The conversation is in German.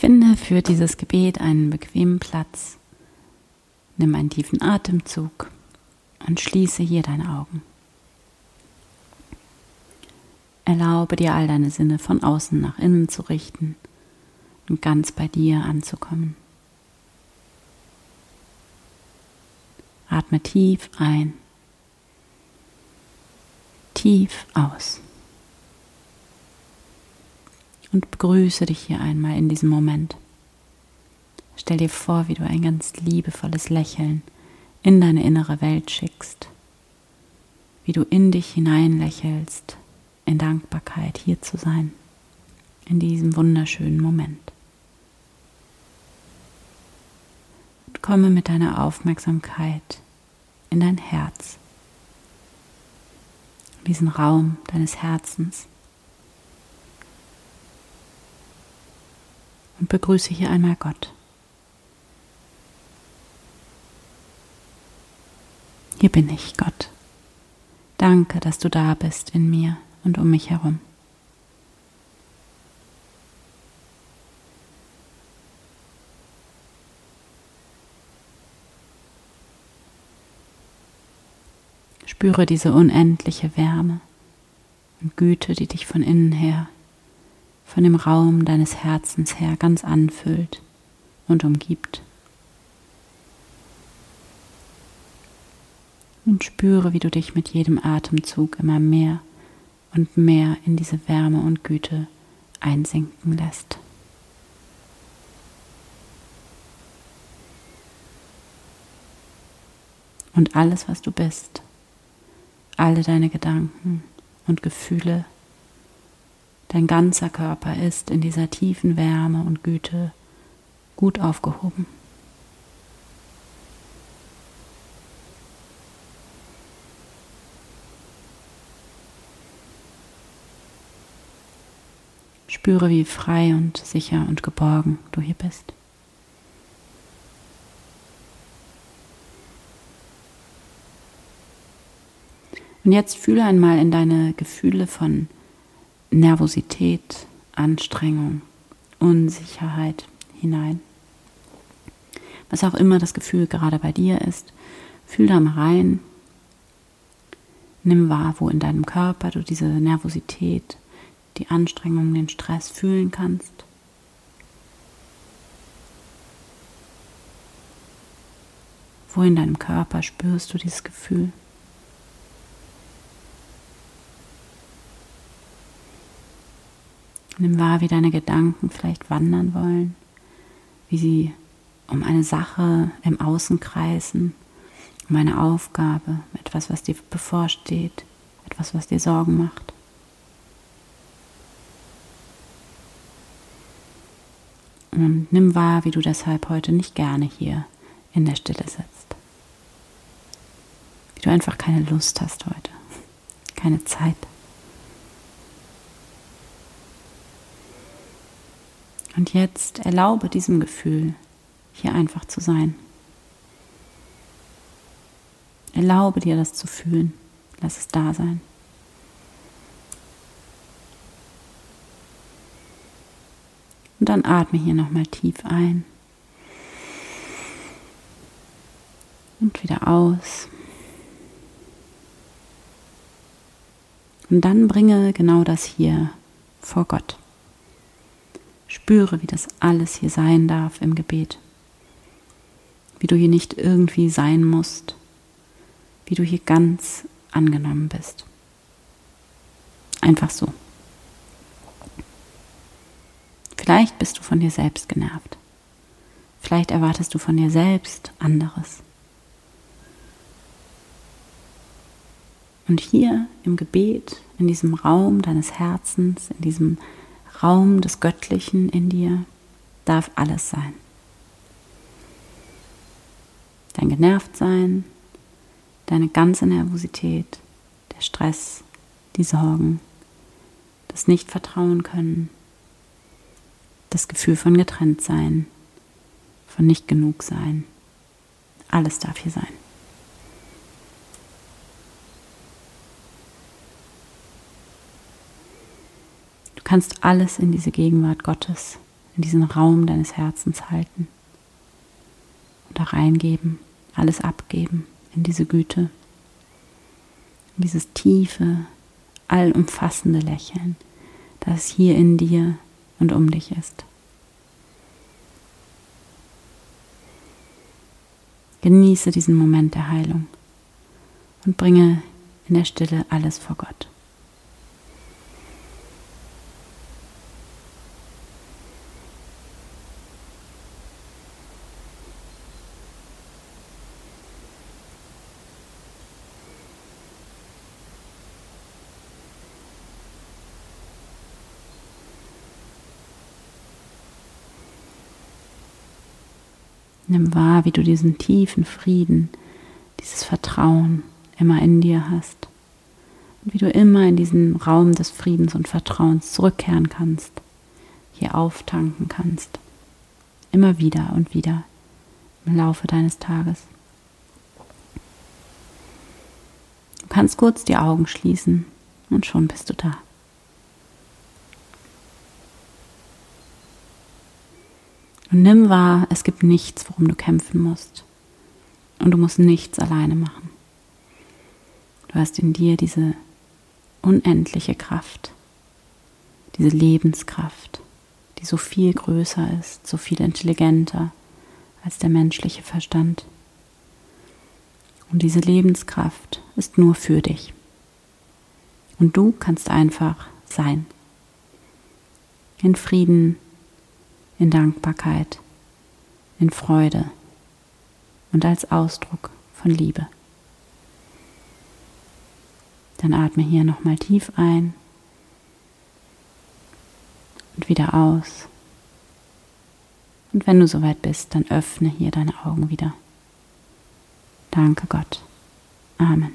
Finde für dieses Gebet einen bequemen Platz. Nimm einen tiefen Atemzug und schließe hier deine Augen. Erlaube dir all deine Sinne von außen nach innen zu richten und ganz bei dir anzukommen. Atme tief ein, tief aus und begrüße dich hier einmal in diesem Moment. Stell dir vor, wie du ein ganz liebevolles Lächeln in deine innere Welt schickst, wie du in dich hinein lächelst, in Dankbarkeit hier zu sein, in diesem wunderschönen Moment. Und komme mit deiner Aufmerksamkeit in dein Herz, in diesen Raum deines Herzens. Und begrüße hier einmal Gott. Hier bin ich, Gott. Danke, dass du da bist in mir und um mich herum. Spüre diese unendliche Wärme und Güte, die dich von innen her, von dem Raum deines Herzens her ganz anfüllt und umgibt. und spüre, wie du dich mit jedem Atemzug immer mehr und mehr in diese Wärme und Güte einsinken lässt. Und alles, was du bist, alle deine Gedanken und Gefühle, dein ganzer Körper ist in dieser tiefen Wärme und Güte gut aufgehoben. Spüre, wie frei und sicher und geborgen du hier bist. Und jetzt fühle einmal in deine Gefühle von Nervosität, Anstrengung, Unsicherheit hinein. Was auch immer das Gefühl gerade bei dir ist, fühl da mal rein. Nimm wahr, wo in deinem Körper du diese Nervosität, die Anstrengung, den Stress fühlen kannst. Wo in deinem Körper spürst du dieses Gefühl? Nimm wahr, wie deine Gedanken vielleicht wandern wollen, wie sie um eine Sache im Außen kreisen, um eine Aufgabe, etwas, was dir bevorsteht, etwas, was dir Sorgen macht. Und nimm wahr, wie du deshalb heute nicht gerne hier in der Stille sitzt. Wie du einfach keine Lust hast heute, keine Zeit. Und jetzt erlaube diesem Gefühl, hier einfach zu sein. Erlaube dir das zu fühlen. Lass es da sein. Und dann atme hier nochmal tief ein. Und wieder aus. Und dann bringe genau das hier vor Gott. Spüre, wie das alles hier sein darf im Gebet. Wie du hier nicht irgendwie sein musst. Wie du hier ganz angenommen bist. Einfach so. Vielleicht bist du von dir selbst genervt. Vielleicht erwartest du von dir selbst anderes. Und hier im Gebet, in diesem Raum deines Herzens, in diesem Raum des Göttlichen in dir, darf alles sein. Dein Genervtsein, deine ganze Nervosität, der Stress, die Sorgen, das Nicht-Vertrauen können, das Gefühl von getrennt sein, von nicht genug sein. Alles darf hier sein. Du kannst alles in diese Gegenwart Gottes in diesen Raum deines Herzens halten und da reingeben, alles abgeben in diese Güte, in dieses tiefe, allumfassende Lächeln, das hier in dir und um dich ist. Genieße diesen Moment der Heilung und bringe in der Stille alles vor Gott. Nimm wahr, wie du diesen tiefen Frieden, dieses Vertrauen immer in dir hast. Und wie du immer in diesen Raum des Friedens und Vertrauens zurückkehren kannst, hier auftanken kannst. Immer wieder und wieder im Laufe deines Tages. Du kannst kurz die Augen schließen und schon bist du da. Und nimm wahr, es gibt nichts, worum du kämpfen musst. Und du musst nichts alleine machen. Du hast in dir diese unendliche Kraft, diese Lebenskraft, die so viel größer ist, so viel intelligenter als der menschliche Verstand. Und diese Lebenskraft ist nur für dich. Und du kannst einfach sein. In Frieden, in Dankbarkeit, in Freude und als Ausdruck von Liebe. Dann atme hier nochmal tief ein und wieder aus. Und wenn du soweit bist, dann öffne hier deine Augen wieder. Danke Gott. Amen.